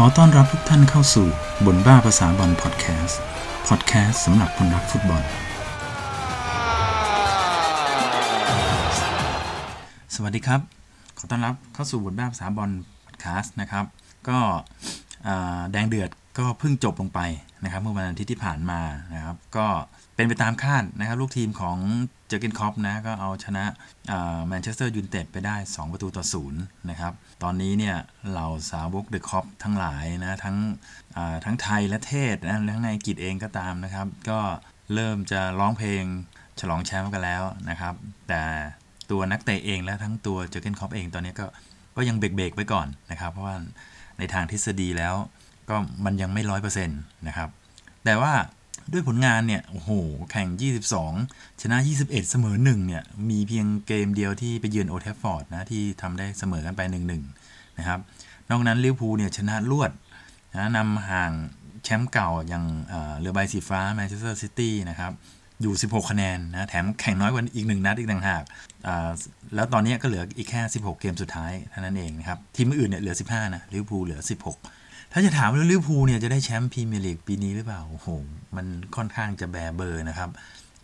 ขอต้อนรับทุกท่านเข้าสู่บ่นบ้าภาษาบอลพอดแคสต์พอดแคสต์สำหรับคนรักฟุตบอล สวัสดีครับ ขอต้อนรับเข้าสู่บ่นบ้าภาษาบอลพอดแคสต์นะครับ ก็แดงเดือด ก็เพิ่งจบลงไปนะครับเมื่อวันอาทิตย์ที่ผ่านมานะครับ ก็เป็นไปตามคาดนะครับ ลูกทีมของเจอร์เกนคล็อปป์นะก็เอาชนะแมนเชสเตอร์ยูไนเต็ดไปได้ 2 ประตูต่อศูนย์นะครับ ตอนนี้เนี่ยเราสาวกเดอะคอปทั้งหลายนะทั้งทั้งไทยและเทศนะทั้งอังกฤษเองก็ตามนะครับ ก็เริ่มจะร้องเพลงฉลองแชมป์กันแล้วนะครับ แต่ตัวนักเตะเองและทั้งตัวเจอร์เกนคล็อปป์เองตอนนี้ก็ก็ยังเบรกๆไว้ก่อนนะครับ เพราะว่าในทางทฤษฎีแล้ว ก็มันยังไม่ร้อยเปอร์เซ็นต์นะครับ แต่ว่าด้วยผลงานเนี่ย โอ้โห แข่ง 22 ชนะ 21 เสมอ 1 เนี่ย มีเพียงเกมเดียวที่ไปเยือนโอลด์แทรฟฟอร์ดนะ ที่ทำได้เสมอกันไป 1-1 นะครับ นอกนั้นลิเวอร์พูลเนี่ย ชนะรวดนะนำห่างแชมป์เก่าอย่างเรือใบสีฟ้าแมนเชสเตอร์ซิตี้นะครับ อยู่ 16 คะแนนนะ แถมแข่งน้อยกว่าอีกหนึ่งนัดอีกต่างหาก แล้วตอนนี้ก็เหลืออีกแค่ 16 เกมสุดท้ายเท่านั้นเองนะครับ ทีมอื่นเนี่ยเหลือ 15 นะลิเวอร์พูลเหลือ 16 ถ้าจะถามว่าลิเวอร์พูลเนี่ยจะได้แชมป์พรีเมียร์ลีกปีนี้หรือเปล่าโอ้โหมันค่อนข้างจะแบเบอร์นะครับ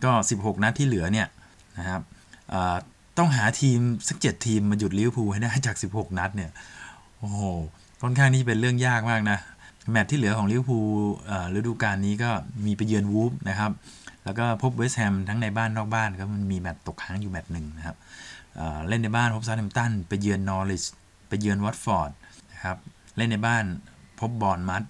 ก็ 16 นัดที่เหลือเนี่ยนะครับต้องหาทีมสักเจ็ดทีมมาหยุดลิเวอร์พูลให้ได้จาก 16 นัดเนี่ยโอ้โหค่อนข้างที่เป็นเรื่องยากมากนะแมตช์ที่เหลือของลิเวอร์พูลฤดูกาลนี้ก็มีไปเยือนวูล์ฟนะครับแล้วก็พบเวสต์แฮมทั้งในบ้านนอกบ้านก็มันมีแมตช์ตกค้างอยู่แมตช์หนึ่งนะครับเล่นในบ้านพบเซาแธมป์ตันไปเยือนนอริชไปเยือนวัตฟอร์ดนะครับเล่นในบ้าน พบบอร์นมัธ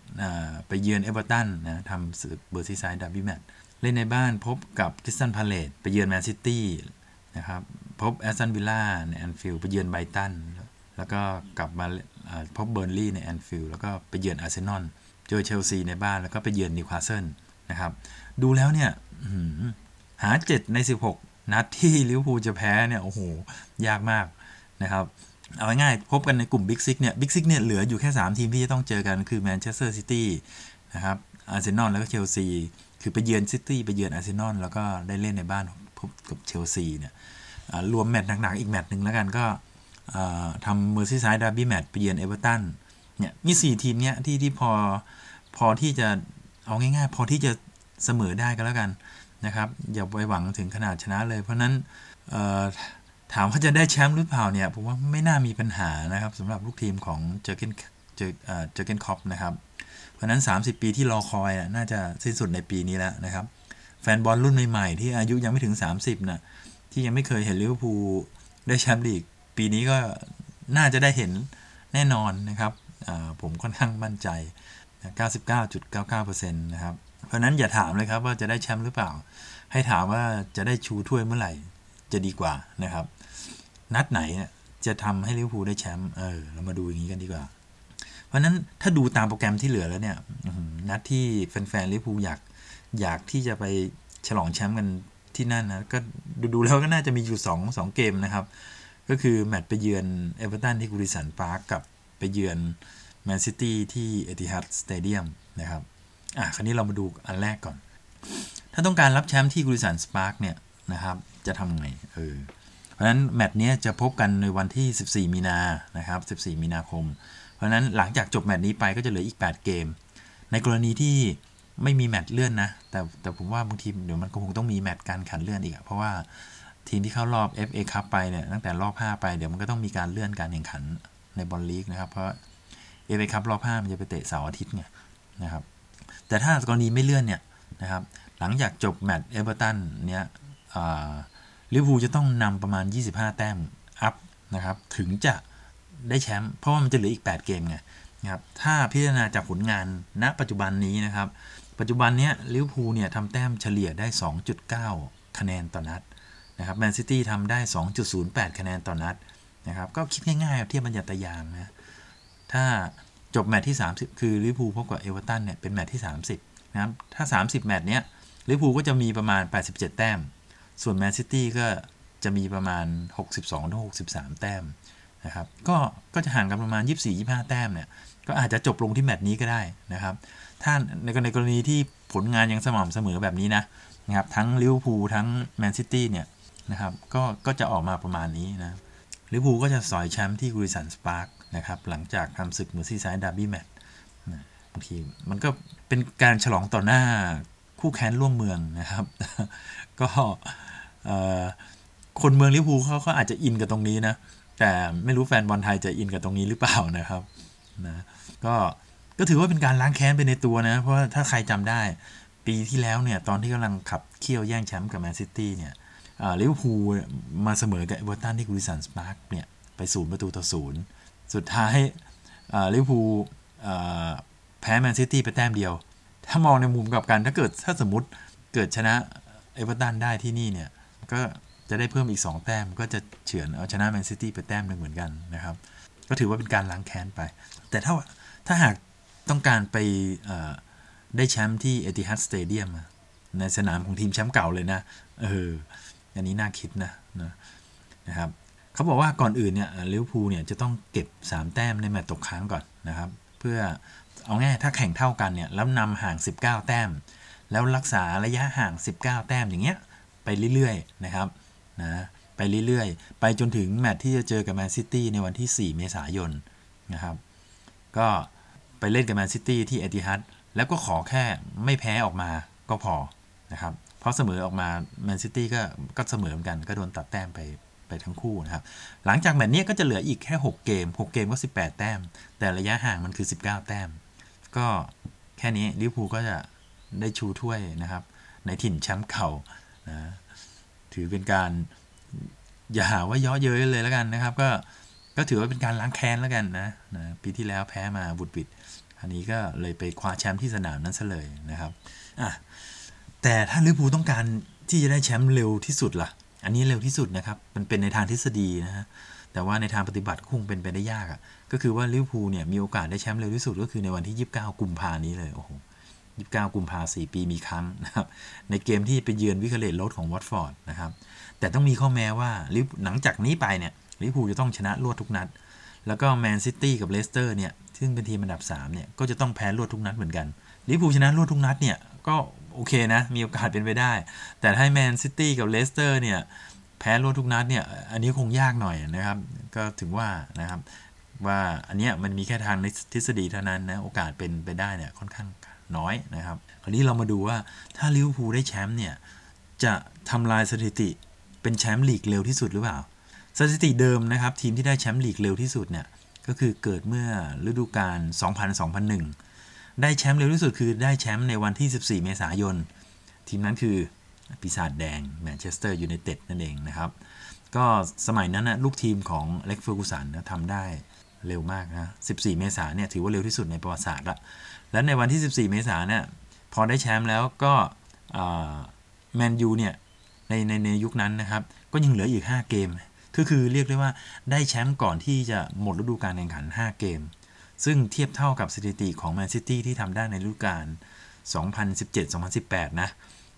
ไปเยือนเอเวอร์ตันนะทำเมอร์ซี่ไซด์ดาร์บี้แมตช์เล่นในบ้านพบกับคริสตัลพาเลซไปเยือนแมนซิตี้นะครับพบแอสตันวิลล่าในแอนฟิลด์ไปเยือนไบรท์ตันแล้วก็กลับมาพบเบอร์นลี่ในแอนฟิลด์แล้วก็ไปเยือนอาร์เซนอลเจอเชลซีในบ้านแล้วก็ไปเยือนนิวคาสเซิลนะครับดูแล้วเนี่ยหา 7 ใน 16 นัดที่ลิเวอร์พูลจะแพ้เนี่ยโอ้โห ยากมากนะครับ เอาง่ายๆพบกันในกลุ่ม big six เนี่ย big six เนี่ยเหลืออยู่แค่ 3 ทีมที่จะต้องเจอกันคือแมนเชสเตอร์ซิตี้นะครับอาร์เซนอลแล้วก็เชลซี คือไปเยือนซิตี้ไปเยือนอาร์เซนอลแล้วก็ได้เล่นในบ้านพบกับเชลซีเนี่ยรวมแมตช์หนักๆอีกแมตช์หนึ่งแล้วกันก็ทำเมอร์ซี่ไซด์ดาร์บี้แมตช์ไปเยือนเอเวอร์ตันเนี่ยมี4ทีมเนี้ยที่ที่พอพอที่จะเอาง่ายๆ พอที่จะเสมอได้ก็แล้วกันนะครับอย่าไปหวังถึงขนาดชนะเลย เพราะนั้น ถามว่าจะได้แชมป์หรือเปล่าเนี่ยผมว่าไม่น่ามีปัญหานะครับสำหรับลูกทีมของเจอเกนเจอเจอเกนคอปนะครับ เพราะนั้น 30 ปีที่รอคอยน่าจะสิ้นสุดในปีนี้แล้วนะครับ แฟนบอลรุ่นใหม่ๆที่อายุยังไม่ถึง 30นะที่ยังไม่เคยเห็นลิเวอร์พูลได้แชมป์ลีก ปีนี้ก็น่าจะได้เห็นแน่นอนนะครับผมค่อนข้างมั่นใจ 99.99%นะครับ เพราะนั้นอย่าถามเลยครับว่าจะได้แชมป์หรือเปล่า ให้ถามว่าจะได้ชูถ้วยเมื่อไหร่จะดีกว่านะครับ นัดไหนจะทำให้ลิเวอร์พูลได้แชมป์เออเรามาดูอย่างนี้กันดีกว่า เพราะนั้นถ้าดูตามโปรแกรมที่เหลือแล้วเนี่ยนัดที่แฟนๆลิเวอร์พูลอยากอยากที่จะไปฉลองแชมป์กันที่นั่นนะก็ดูๆแล้วก็น่าจะมีอยู่2 2เกมนะครับ ก็คือแมตช์ไปเยือนเอเวอร์ตันที่กูดิสันพาร์คกับไปเยือนแมนซิตี้ที่เอติฮัดสเตเดียมนะครับอะคราวนี้เรามาดูอันแรกก่อน ถ้าต้องการรับแชมป์ที่กูดิสันพาร์คเนี่ยนะครับ จะทำไงเออ เพราะฉะนั้นแมตช์นี้จะพบกันในวันที่ 14 มีนานะครับ 14 มีนาคม เพราะฉะนั้นหลังจากจบแมตช์นี้ไปก็จะเหลืออีก 8 เกม ในกรณีที่ไม่มีแมตช์เลื่อนนะ แต่แต่ผมว่าบางทีเดี๋ยวมันก็คงต้องมีแมตช์การแข่งขันเลื่อนอีกเพราะว่าทีมที่เข้ารอบ FA คัพไปเนี่ยตั้งแต่รอบ 5 ไปเดี๋ยวมันก็ต้องมีการเลื่อนการแข่งขันในบอลลีกนะครับ เพราะ FA Cup รอบ 5 มันจะไปเตะเสาร์อาทิตย์ไงนะครับ แต่ถ้ากรณีไม่เลื่อนเนี่ยนะครับหลังจากจบแมตช์เอเวอร์ตันเนี่ย ลิเวอร์พูลจะต้องนำประมาณ 25 แต้ม up นะครับถึงจะได้แชมป์เพราะว่ามันจะเหลืออีก 8 เกมไงนะครับถ้าพิจารณาจากผลงานณปัจจุบันนี้นะครับ ปัจจุบันเนี้ยลิเวอร์พูลเนี่ยทำแต้มเฉลี่ยได้ 2.9 คะแนนต่อนัดนะครับแมนซิตี้ทำได้ 2.08 คะแนนต่อนัดนะครับก็คิดง่ายๆเทียบบัญญัติไตรยางศ์นะถ้าจบแมตช์ที่ 30 คือลิเวอร์พูลพบกับเอเวอร์ตันเนี่ยเป็นแมตช์ที่ 30นะครับถ้า 30 แมตช์เนี้ยลิเวอร์พูลก็จะมีประมาณ 87 แต้ม ส่วนแมนซิตี้ก็จะมีประมาณ 62-63 แต้มนะครับก็ก็จะห่างกันประมาณ 24-25 แต้มเนี่ยก็อาจจะจบลงที่แมตช์นี้ก็ได้นะครับถ้าในในกรณีที่ผลงานยังสม่ำเสมอแบบนี้นะนะครับทั้งลิเวอร์พูลทั้งแมนซิตี้เนี่ยนะครับก็ก็จะออกมาประมาณนี้นะลิเวอร์พูลก็จะสอยแชมป์ที่กูดิสันพาร์คนะครับหลังจากทำศึกเมอร์ซี่ไซด์ดาร์บี้แมตช์บางทีมันก็เป็นการฉลองต่อหน้า คู่แข่งร่วมเมืองนะครับ ก็คนเมืองลิเวอร์พูลเขาก็อาจจะอินกับตรงนี้นะ แต่ไม่รู้แฟนบอลไทยจะอินกับตรงนี้หรือเปล่านะครับนะก็ก็ถือว่าเป็นการล้างแค้นไปในตัวนะ เพราะถ้าใครจำได้ปีที่แล้วเนี่ย ตอนที่กำลังขับเคี่ยวแย่งแชมป์กับแมนซิตี้เนี่ยลิเวอร์พูลมาเสมอกับเอเวอร์ตันที่กูดิสันพาร์คเนี่ย ไปศูนย์ประตูต่อศูนย์สุดท้ายลิเวอร์พูลแพ้แมนซิตี้ไปแต้มเดียว ถ้ามองในมุมกลับกันถ้าเกิดถ้าสมมติเกิดชนะเอเวอร์ตันได้ที่นี่เนี่ย ก็จะได้เพิ่มอีก 2 แต้ม ก็จะเฉือนเอาชนะแมนซิตี้ไปแต้มหนึ่งเหมือนกันนะครับ ก็ถือว่าเป็นการล้างแค้นไป แต่ถ้าถ้าหากต้องการไปได้แชมป์ที่เอติฮัดสเตเดียมในสนามของทีมแชมป์เก่าเลยนะ เออ อันนี้น่าคิดนะนะนะครับเขาบอกว่าก่อนอื่นเนี่ยลิเวอร์พูลเนี่ยจะต้องเก็บ 3 แต้มในแมตช์ตกค้างก่อนนะครับ เพื่อ เอาง่ายถ้าแข่งเท่ากันเนี่ยแล้วนำห่าง 19 แต้ม แล้วรักษาระยะห่าง 19 แต้มอย่างเงี้ยไปเรื่อยๆนะครับนะไปเรื่อยๆ ไปจนถึงแมตช์ที่จะเจอกับแมนซิตี้ในวันที่ 4 เมษายนนะครับก็ไปเล่นกับแมนซิตี้ที่เอติฮัดแล้วก็ขอแค่ไม่แพ้ออกมาก็พอนะครับเพราะเสมอออกมาแมนซิตี้ก็ก็เสมอเหมือนกันก็โดนตัดแต้มไปไปทั้งคู่นะครับ หลังจากแมตช์นี้ก็จะเหลืออีกแค่ 6 เกม 6 เกมก็ 18 แต้ม แต่ระยะห่างมันคือ 19 แต้ม ก็แค่นี้ลิเวอร์พูลก็จะได้ชูถ้วยนะครับ ในถิ่นแชมป์เก่านะถือเป็นการอย่าหาว่าเยาะเย้ยเลยแล้วกันนะครับ ก็ก็ถือว่าเป็นการล้างแค้นแล้วกันนะนะปีที่แล้วแพ้มาหวุดหวิดอันนี้ก็เลยไปคว้าแชมป์ที่สนามนั้นซะเลยนะครับอะแต่ถ้าลิเวอร์พูลต้องการที่จะได้แชมป์เร็วที่สุดล่ะ อันนี้เร็วที่สุดนะครับ มันเป็นในทางทฤษฎีนะฮะ แต่ว่าในทางปฏิบัติคงเป็นไปได้ยากอะ่ะก็คือว่าลิเวอร์พูลเนี่ยมีโอกาสได้แชมป์เร็วที่สุดก็คือในวันที่ 29 กุมภานี้เลยโอ้โห29 กุมภาสี่ปีมีครั้งนะครับในเกมที่ไปเยือนวิคาเรจโรดของวอตฟอร์ดนะครับแต่ต้องมีข้อแม้ว่าหลังจากนี้ไปเนี่ยลิเวอร์พูลจะต้องชนะรวดทุกนัด แล้วก็แมนซิตี้กับเลสเตอร์เนี่ยซึ่งเป็นทีมอันดับ3เนี่ยก็จะต้องแพ้รวดทุกนัดเหมือนกันลิเวอร์พูลชนะรวดทุกนัดเนี่ยก็โอเคนะ มีโอกาสเป็นไปได้ แต่ถ้าแมนซิตี้กับเลสเตอร์เนี่ย แพ้รวดทุกนัดเนี่ยอันนี้คงยากหน่อยนะครับ ก็ถึงว่านะครับว่าอันเนี้ยมันมีแค่ทางในทฤษฎีเท่านั้นนะโอกาสเป็นไปได้เนี่ยค่อนข้างน้อยนะครับคราวนี้เรามาดูว่าถ้าลิเวอร์พูลได้แชมป์เนี่ยจะทำลายสถิติเป็นแชมป์ลีกเร็วที่สุดหรือเปล่า สถิติเดิมนะครับทีมที่ได้แชมป์ลีกเร็วที่สุดเนี่ยก็คือเกิดเมื่อฤดูกาล 2000-2001 ได้แชมป์เร็วที่สุดคือได้แชมป์ในวันที่ 14 เมษายน ทีมนั้นคือ ปีศาจแดงแมนเชสเตอร์ยูไนเต็ดนั่นเองนะครับ ก็สมัยนั้นนะลูกทีมของอเล็กซ์ เฟอร์กูสันทำได้เร็วมากนะ 14 เมษายนเนี่ยถือว่าเร็วที่สุดในประวัติศาสตร์ละ และในวันที่ 14 เมษายนเนี่ยพอได้แชมป์แล้วก็แมนยูเนี่ยในในในยุคนั้นนะครับ ก็ยังเหลืออีก 5 เกม ก็คือเรียกได้ว่าได้แชมป์ก่อนที่จะหมดฤดูกาลแข่งขัน 5 เกม ซึ่งเทียบเท่ากับสถิติของแมนซิตี้ที่ทำได้ในฤดูกาล 2017-2018 นะ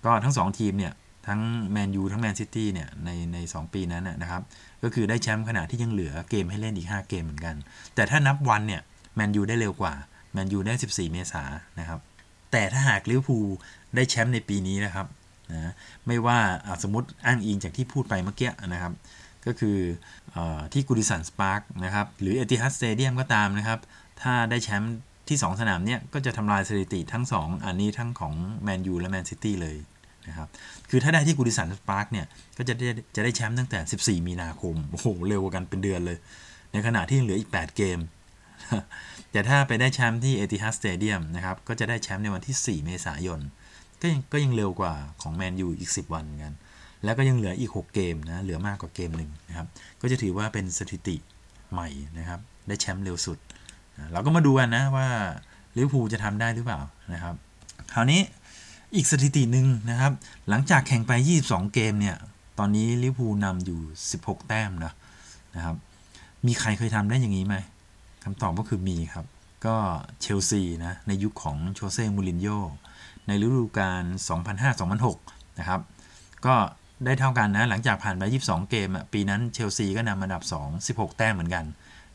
ก็ทั้ง 2 ทีมเนี่ยทั้งแมนยูทั้งแมนซิตี้เนี่ยในใน2ปีนั้นนะครับ ก็คือได้แชมป์ขณะที่ยังเหลือเกมให้เล่นอีก 5 เกมเหมือนกัน แต่ถ้านับวันเนี่ยแมนยูได้เร็วกว่าแมนยูได้ 14 เมษายนนะครับ แต่ถ้าหากลิเวอร์พูลได้แชมป์ในปีนี้นะครับนะไม่ว่าสมมติอ้างอิงจากที่พูดไปเมื่อกี้นะครับ ก็คืออที่กูดิสันพาร์คนะครับหรือเอติฮัดสเตเดียมก็ตามนะครับ ถ้าได้แชมป์ที่ 2 สนามเนี่ยก็จะทำลายสถิติทั้ง 2 อันนี้ทั้งของแมนยูและแมนซิตี้เลย นะครับ คือถ้าได้ที่กูดิสันพาร์กเนี่ย ก็จะได้จะได้แชมป์ตั้งแต่ 14 มีนาคม โอ้โห เร็วกันเป็นเดือนเลย ในขณะที่เหลืออีก 8 เกม แต่ถ้าไปได้แชมป์ที่เอติฮัดสเตเดียมนะครับ ก็จะได้แชมป์ในวันที่ 4 เมษายน ก็ยังก็ยังเร็วกว่าของแมนยูอีก 10 วันกัน แล้วก็ยังเหลืออีก 6 เกมนะ เหลือมากกว่าเกมหนึ่งนะครับ ก็จะถือว่าเป็นสถิติใหม่นะครับ ได้แชมป์เร็วสุด เราก็มาดูกันนะว่าลิเวอร์พูลจะทำได้หรือเปล่านะครับ คราวนี้ อีกสถิติหนึ่งนะครับ หลังจากแข่งไป 22 เกมเนี่ย ตอนนี้ลิเวอร์พูลนำอยู่ 16 แต้มนะนะครับ มีใครเคยทำได้อย่างนี้ไหมคำตอบก็คือมีครับ ก็เชลซีนะ ในยุคของโชเซ่ มูรินโญ่ในฤดูกาล 2005-2006 นะครับ ก็ได้เท่ากันนะ หลังจากผ่านไป 22 เกมปีนั้นเชลซีก็นำอันดับ 2 16 แต้มเหมือนกัน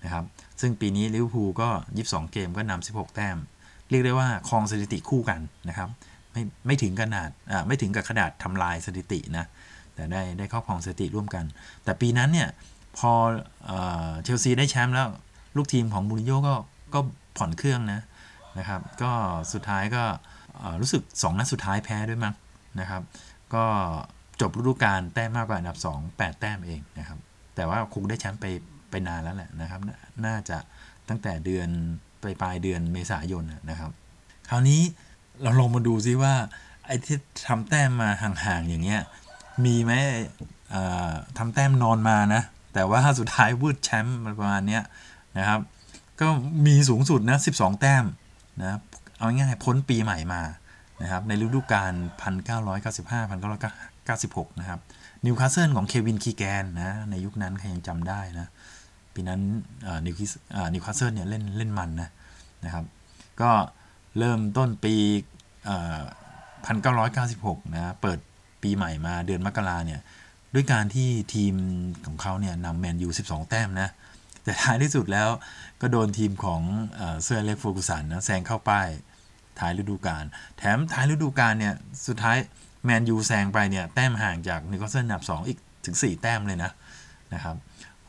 นะครับ ซึ่งปีนี้ลิเวอร์พูลก็ 22 เกมก็นำ16 แต้ม เรียกได้ว่าครองสถิติคู่กันนะครับ ไม่ไม่ถึงขนาดไม่ถึงกับขนาดทำลายสถิตินะแต่ได้ได้ครอบครองสถิติร่วมกัน แต่ปีนั้นเนี่ยพอเชลซีได้แชมป์แล้วลูกทีมของมูริโญ่ก็ก็ผ่อนเครื่องนะนะครับ ก็สุดท้ายก็รู้สึก 2 นัดสุดท้ายแพ้ด้วยมั้งนะครับ ก็จบฤดูกาลแต้มมากกว่าอันดับ 2 8 แต้มเองนะครับ แต่ว่าคงได้แชมป์ไปไปนานแล้วแหละนะครับนาน่าจะตั้งแต่เดือนปลายปลายเดือนเมษายนนะครับ คราวนี้ เราลองมาดูซิว่า ไอ้ที่ทำแต้มมาห่างๆอย่างเงี้ย มีไหมทำแต้มนอนมานะ แต่ว่าสุดท้ายวืดแชมป์ประมาณเนี้ยนะครับ ก็มีสูงสุดนะ 12 แต้มนะเอาง่ายๆพ้นปีใหม่มานะครับในฤดูกาล 1995 1996 นะครับนิวคาสเซิลของเควินคีแกนนะในยุคนั้นใครยังจำได้นะปีนั้นนิวคาสเซิลเนี่ยเล่นเล่นมันนะนะครับ ก็ เริ่มต้นปีเอ่อ1996นะเปิดปีใหม่มาเดือนมกราเนี่ยด้วยการที่ทีมของเขาเนี่ยนำแมนยู 12 แต้มนะ แต่ท้ายที่สุดแล้วก็โดนทีมของเซอร์เล็กฟูกุสันนะแซงเข้าป้ายท้ายฤดูกาลแถมท้ายฤดูกาลเนี่ย สุดท้ายแมนยูแซงไปเนี่ย แต้มห่างจากนิวคาสเซิลอันดับ 2 อีกถึง 4 แต้มเลยนะนะครับ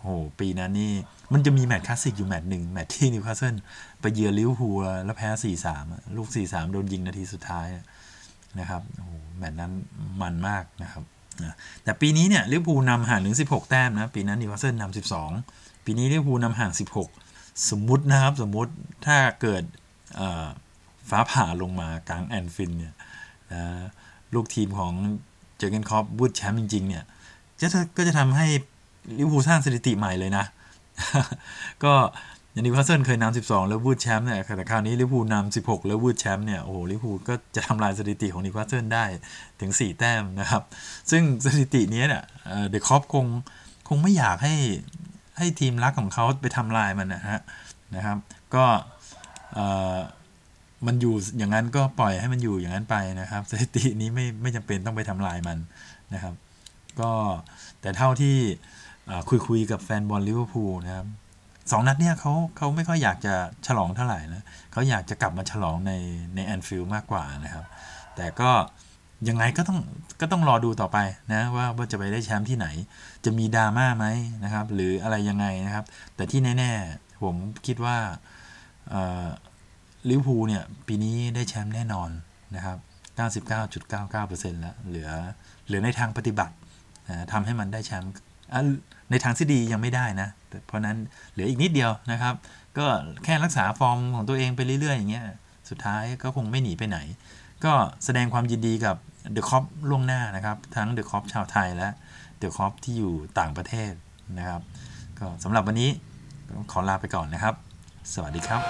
โอ้โหปีนั้นนี่ มันจะมีแมตช์คลาสสิกอยู่แมตช์หนึ่งแมตช์ที่นิวคาสเซิลไปเยือนลิเวอร์พูลแล้วแพ้4-3อะลูก4-3โดนยิงนาทีสุดท้ายนะครับโอ้โหแมตช์นั้นมันมากนะครับแต่ปีนี้เนี่ยลิเวอร์พูลนำห่างถึง 16 แต้มนะ ปีนั้นนิวคาสเซิลนำ12 ปีนี้ลิเวอร์พูลนำห่าง 16 สมมุตินะครับสมมุติถ้าเกิดฟ้าผ่าลงมากลางแอนฟิลด์เนี่ยนะลูกทีมของเจอร์เกน คล็อปป์วืดแชมป์จริง ๆ เนี่ย จะก็จะทำให้ ลิเวอร์พูลสร้างสถิติใหม่เลยนะ ก็อย่างนิวคาสเซิลเคยนำ12 แล้ววืดแชมป์เนี่ยแต่คราวนี้ลิเวอร์พูลนำ16 แล้ววืดแชมป์เนี่ยโอ้โหลิเวอร์พูลก็จะทำลายสถิติของนิวคาสเซิลได้ถึง 4 แต้มนะครับ ซึ่งสถิตินี้เนี่ยเดอะคอปคงคงไม่อยากให้ให้ทีมรักของเขาไปทำลายมันนะฮะนะครับ ก็มันอยู่อย่างนั้นก็ปล่อยให้มันอยู่อย่างนั้นไปนะครับสถิตินี้ไม่ไม่จำเป็นต้องไปทำลายมันนะครับ ก็แต่เท่าที่ คุยคุยกับแฟนบอลลิเวอร์พูลนะครับสองนัดเนี่ยเขาเขาไม่ค่อยอยากจะฉลองเท่าไหร่นะเขาอยากจะกลับมาฉลองในในแอนฟิลด์มากกว่านะครับ แต่ก็ยังไงก็ต้องก็ต้องรอดูต่อไปนะว่าว่าจะไปได้แชมป์ที่ไหน จะมีดราม่าไหมนะครับ หรืออะไรยังไงนะครับ แต่ที่แน่ ๆ ผมคิดว่าลิเวอร์พูลเนี่ยปีนี้ได้แชมป์แน่นอนนะครับ 99.99%แล้วเหลือเหลือในทางปฏิบัตินะทำให้มันได้แชมป์ ในทางที่ดียังไม่ได้นะเพราะนั้นเหลืออีกนิดเดียวนะครับ ก็แค่รักษาฟอร์มของตัวเองไปเรื่อยๆ อย่างเงี้ยสุดท้ายก็คงไม่หนีไปไหน ก็แสดงความยินดีกับเดอะคอปล่วงหน้านะครับ ทั้งเดอะคอปชาวไทยและเดอะคอปที่อยู่ต่างประเทศนะครับ ก็สำหรับวันนี้ขอลาไปก่อนนะครับ สวัสดีครับ